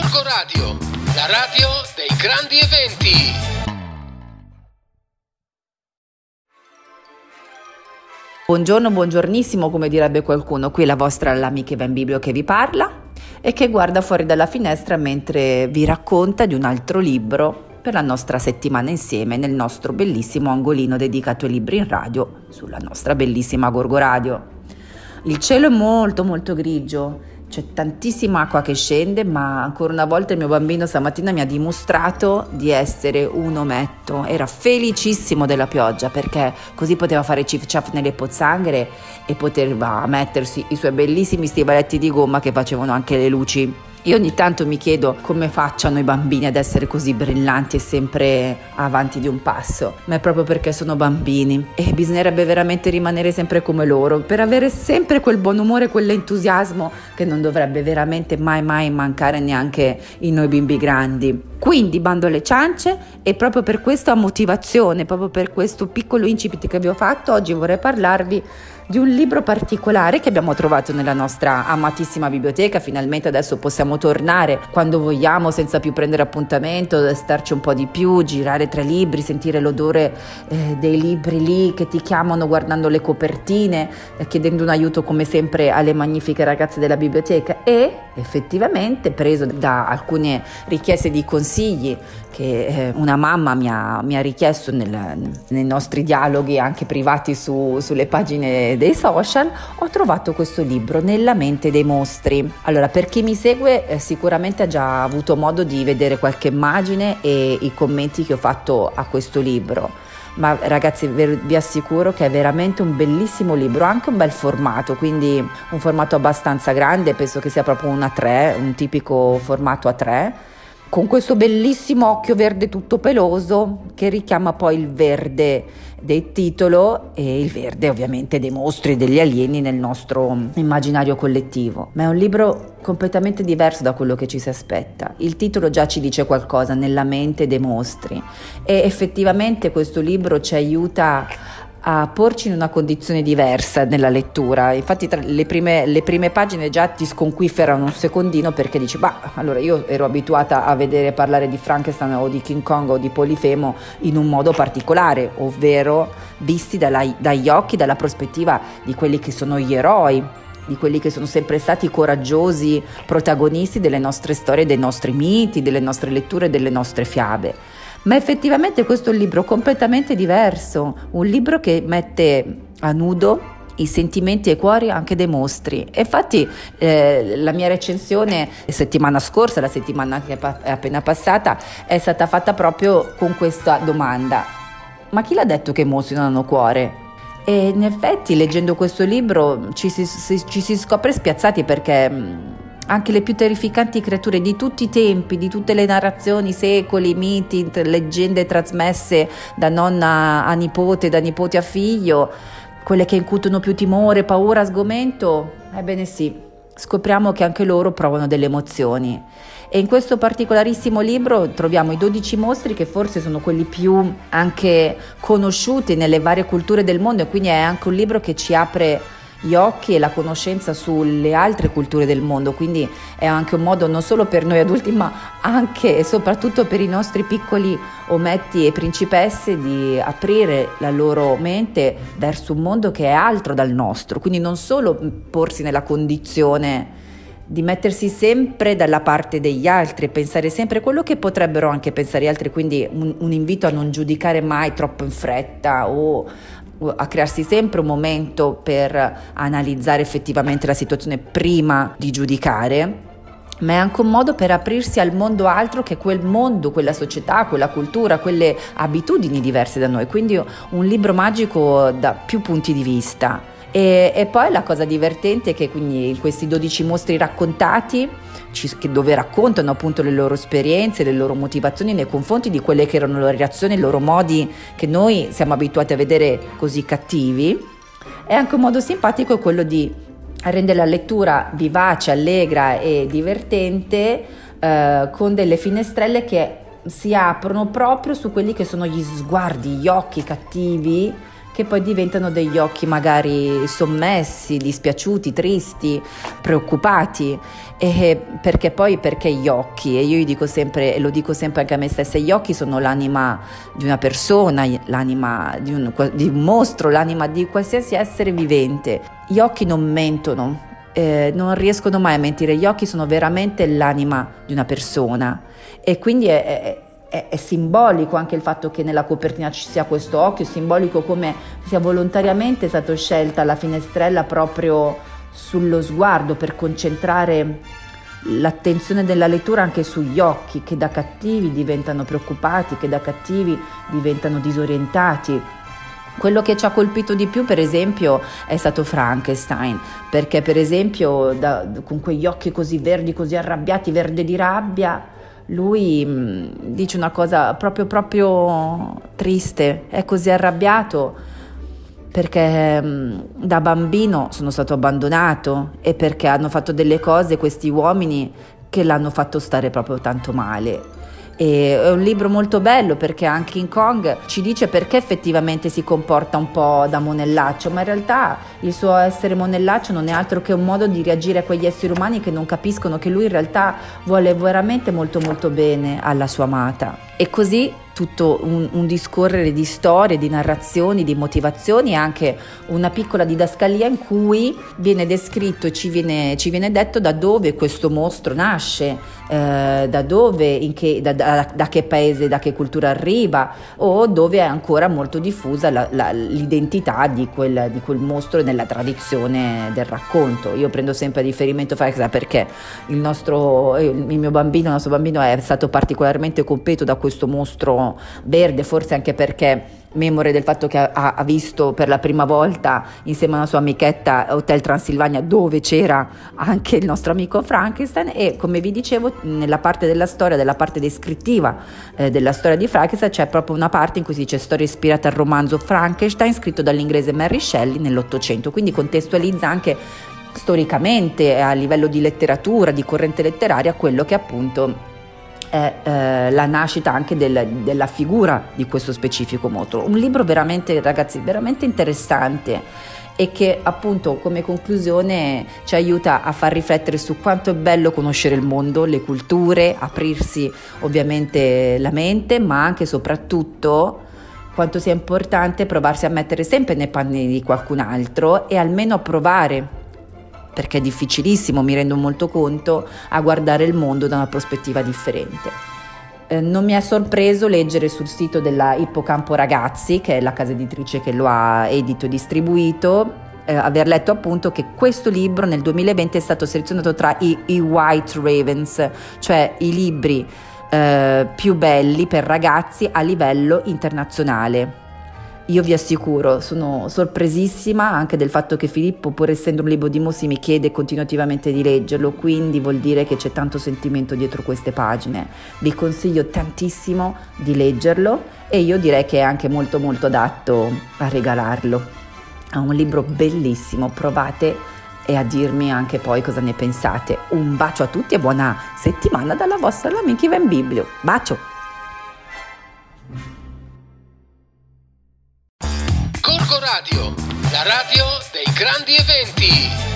Gorgo Radio, la radio dei grandi eventi. Buongiorno, buongiornissimo, come direbbe qualcuno. Qui la vostra l'amica Ben Biblio che vi parla e che guarda fuori dalla finestra mentre vi racconta di un altro libro per la nostra settimana insieme nel nostro bellissimo angolino dedicato ai libri in radio sulla nostra bellissima Gorgo Radio. Il cielo è molto molto grigio, c'è tantissima acqua che scende, ma ancora una volta il mio bambino stamattina mi ha dimostrato di essere un ometto. Era felicissimo della pioggia perché così poteva fare cif ciaf nelle pozzanghere e poteva mettersi i suoi bellissimi stivaletti di gomma che facevano anche le luci io ogni tanto mi chiedo come facciano i bambini ad essere così brillanti e sempre avanti di un passo, ma è proprio perché sono bambini e bisognerebbe veramente rimanere sempre come loro per avere sempre quel buon umore, quell'entusiasmo che non dovrebbe veramente mai mai mancare neanche in noi bimbi grandi. Quindi bando alle ciance e proprio per questa motivazione, proprio per questo piccolo incipit che vi ho fatto, oggi vorrei parlarvi di un libro particolare che abbiamo trovato nella nostra amatissima biblioteca. Finalmente adesso possiamo tornare quando vogliamo senza più prendere appuntamento, starci un po' di più, girare tra libri, sentire l'odore eh, dei libri lì che ti chiamano guardando le copertine, eh, chiedendo un aiuto come sempre alle magnifiche ragazze della biblioteca e effettivamente preso da alcune richieste di consigli che eh, una mamma mi ha, mi ha richiesto nel, nei nostri dialoghi anche privati su, sulle pagine dei social, ho trovato questo libro Nella mente dei mostri. Allora, per chi mi segue eh, sicuramente ha già avuto modo di vedere qualche immagine e i commenti che ho fatto a questo libro ma ragazzi vi assicuro che è veramente un bellissimo libro, anche un bel formato, quindi un formato abbastanza grande, penso che sia proprio un A3, un tipico formato A3 con questo bellissimo occhio verde tutto peloso che richiama poi il verde del titolo e il verde ovviamente dei mostri e degli alieni nel nostro immaginario collettivo. Ma è un libro completamente diverso da quello che ci si aspetta. Il titolo già ci dice qualcosa nella mente dei mostri e effettivamente questo libro ci aiuta a porci in una condizione diversa nella lettura. Infatti le prime, le prime, pagine già ti sconquiferano un secondino perché dici, bah, allora io ero abituata a vedere parlare di Frankenstein o di King Kong o di Polifemo in un modo particolare, ovvero visti dalla, dagli occhi, dalla prospettiva di quelli che sono gli eroi di quelli che sono sempre stati coraggiosi protagonisti delle nostre storie, dei nostri miti, delle nostre letture, delle nostre fiabe ma effettivamente questo è un libro completamente diverso, un libro che mette a nudo i sentimenti e i cuori anche dei mostri. Infatti eh, la mia recensione settimana scorsa, la settimana che è appena passata, è stata fatta proprio con questa domanda. Ma chi l'ha detto che i mostri non hanno cuore? E in effetti leggendo questo libro ci si, ci si scopre spiazzati perché anche le più terrificanti creature di tutti i tempi, di tutte le narrazioni, secoli, miti, leggende trasmesse da nonna a nipote, da nipote a figlio, quelle che incutono più timore, paura, sgomento, ebbene sì, scopriamo che anche loro provano delle emozioni. E in questo particolarissimo libro troviamo i 12 mostri che forse sono quelli più anche conosciuti nelle varie culture del mondo e quindi è anche un libro che ci apre gli occhi e la conoscenza sulle altre culture del mondo, quindi è anche un modo non solo per noi adulti ma anche e soprattutto per i nostri piccoli ometti e principesse di aprire la loro mente verso un mondo che è altro dal nostro, quindi non solo porsi nella condizione di mettersi sempre dalla parte degli altri pensare sempre quello che potrebbero anche pensare gli altri, quindi un, un invito a non giudicare mai troppo in fretta o a crearsi sempre un momento per analizzare effettivamente la situazione prima di giudicare, ma è anche un modo per aprirsi al mondo altro che quel mondo, quella società, quella cultura, quelle abitudini diverse da noi. Quindi un libro magico da più punti di vista. E, e poi la cosa divertente è che quindi in questi 12 mostri raccontati dove raccontano appunto le loro esperienze, le loro motivazioni nei confronti di quelle che erano le reazioni, i loro modi che noi siamo abituati a vedere così cattivi. È anche un modo simpatico quello di rendere la lettura vivace, allegra e divertente eh, con delle finestrelle che si aprono proprio su quelli che sono gli sguardi, gli occhi cattivi che poi diventano degli occhi magari sommessi, dispiaciuti, tristi, preoccupati. E perché poi perché gli occhi? E io dico sempre, e lo dico sempre anche a me stessa, gli occhi sono l'anima di una persona, l'anima di un, di un mostro, l'anima di qualsiasi essere vivente. Gli occhi non mentono, eh, non riescono mai a mentire, gli occhi sono veramente l'anima di una persona e quindi è, è, è, simbolico anche il fatto che nella copertina ci sia questo occhio, simbolico come sia volontariamente stata scelta la finestrella proprio sullo sguardo per concentrare l'attenzione della lettura anche sugli occhi che da cattivi diventano preoccupati, che da cattivi diventano disorientati. Quello che ci ha colpito di più, per esempio, è stato Frankenstein, perché per esempio da, con quegli occhi così verdi, così arrabbiati, verde di rabbia, lui mm, dice una cosa proprio, proprio triste, è così arrabbiato perché mm, da bambino sono stato abbandonato e perché hanno fatto delle cose questi uomini che l'hanno fatto stare proprio tanto male e è un libro molto bello perché anche King Kong ci dice perché effettivamente si comporta un po' da monellaccio, ma in realtà il suo essere monellaccio non è altro che un modo di reagire a quegli esseri umani che non capiscono che lui in realtà vuole veramente molto molto bene alla sua amata. E così tutto un, un, discorrere di storie, di narrazioni, di motivazioni e anche una piccola didascalia in cui viene descritto e ci viene, ci viene detto da dove questo mostro nasce, eh, da dove, che, da, da, da, che paese, da che cultura arriva o dove è ancora molto diffusa la, la, l'identità di quel, di quel, mostro nella tradizione del racconto. Io prendo sempre riferimento a perché il, nostro, il mio bambino, il nostro bambino è stato particolarmente colpito da questo mostro verde, forse anche perché memore del fatto che ha, ha, visto per la prima volta insieme a una sua amichetta Hotel Transilvania dove c'era anche il nostro amico Frankenstein. E come vi dicevo nella parte della storia, della parte descrittiva eh, della storia di Frankenstein c'è proprio una parte in cui si dice storia ispirata al romanzo Frankenstein scritto dall'inglese Mary Shelley nell'Ottocento, quindi contestualizza anche storicamente a livello di letteratura, di corrente letteraria quello che appunto è eh, la nascita anche del, della figura di questo specifico mostro. Un libro veramente, ragazzi, veramente interessante e che appunto come conclusione ci aiuta a far riflettere su quanto è bello conoscere il mondo, le culture, aprirsi ovviamente la mente, ma anche e soprattutto quanto sia importante provarsi a mettere sempre nei panni di qualcun altro e almeno provare perché è difficilissimo, mi rendo molto conto, a guardare il mondo da una prospettiva differente. Eh, non mi è sorpreso leggere sul sito della Ippocampo Ragazzi, che è la casa editrice che lo ha edito e distribuito, eh, aver letto appunto che questo libro nel 2020 è stato selezionato tra i, i White Ravens, cioè i libri eh, più belli per ragazzi a livello internazionale. Io vi assicuro, sono sorpresissima anche del fatto che Filippo, pur essendo un libro di Mossi, mi chiede continuativamente di leggerlo, quindi vuol dire che c'è tanto sentimento dietro queste pagine. Vi consiglio tantissimo di leggerlo e io direi che è anche molto molto adatto a regalarlo. È un libro bellissimo, provate e a dirmi anche poi cosa ne pensate. Un bacio a tutti e buona settimana dalla vostra amica Ivan Biblio. Bacio! Radio dei grandi eventi.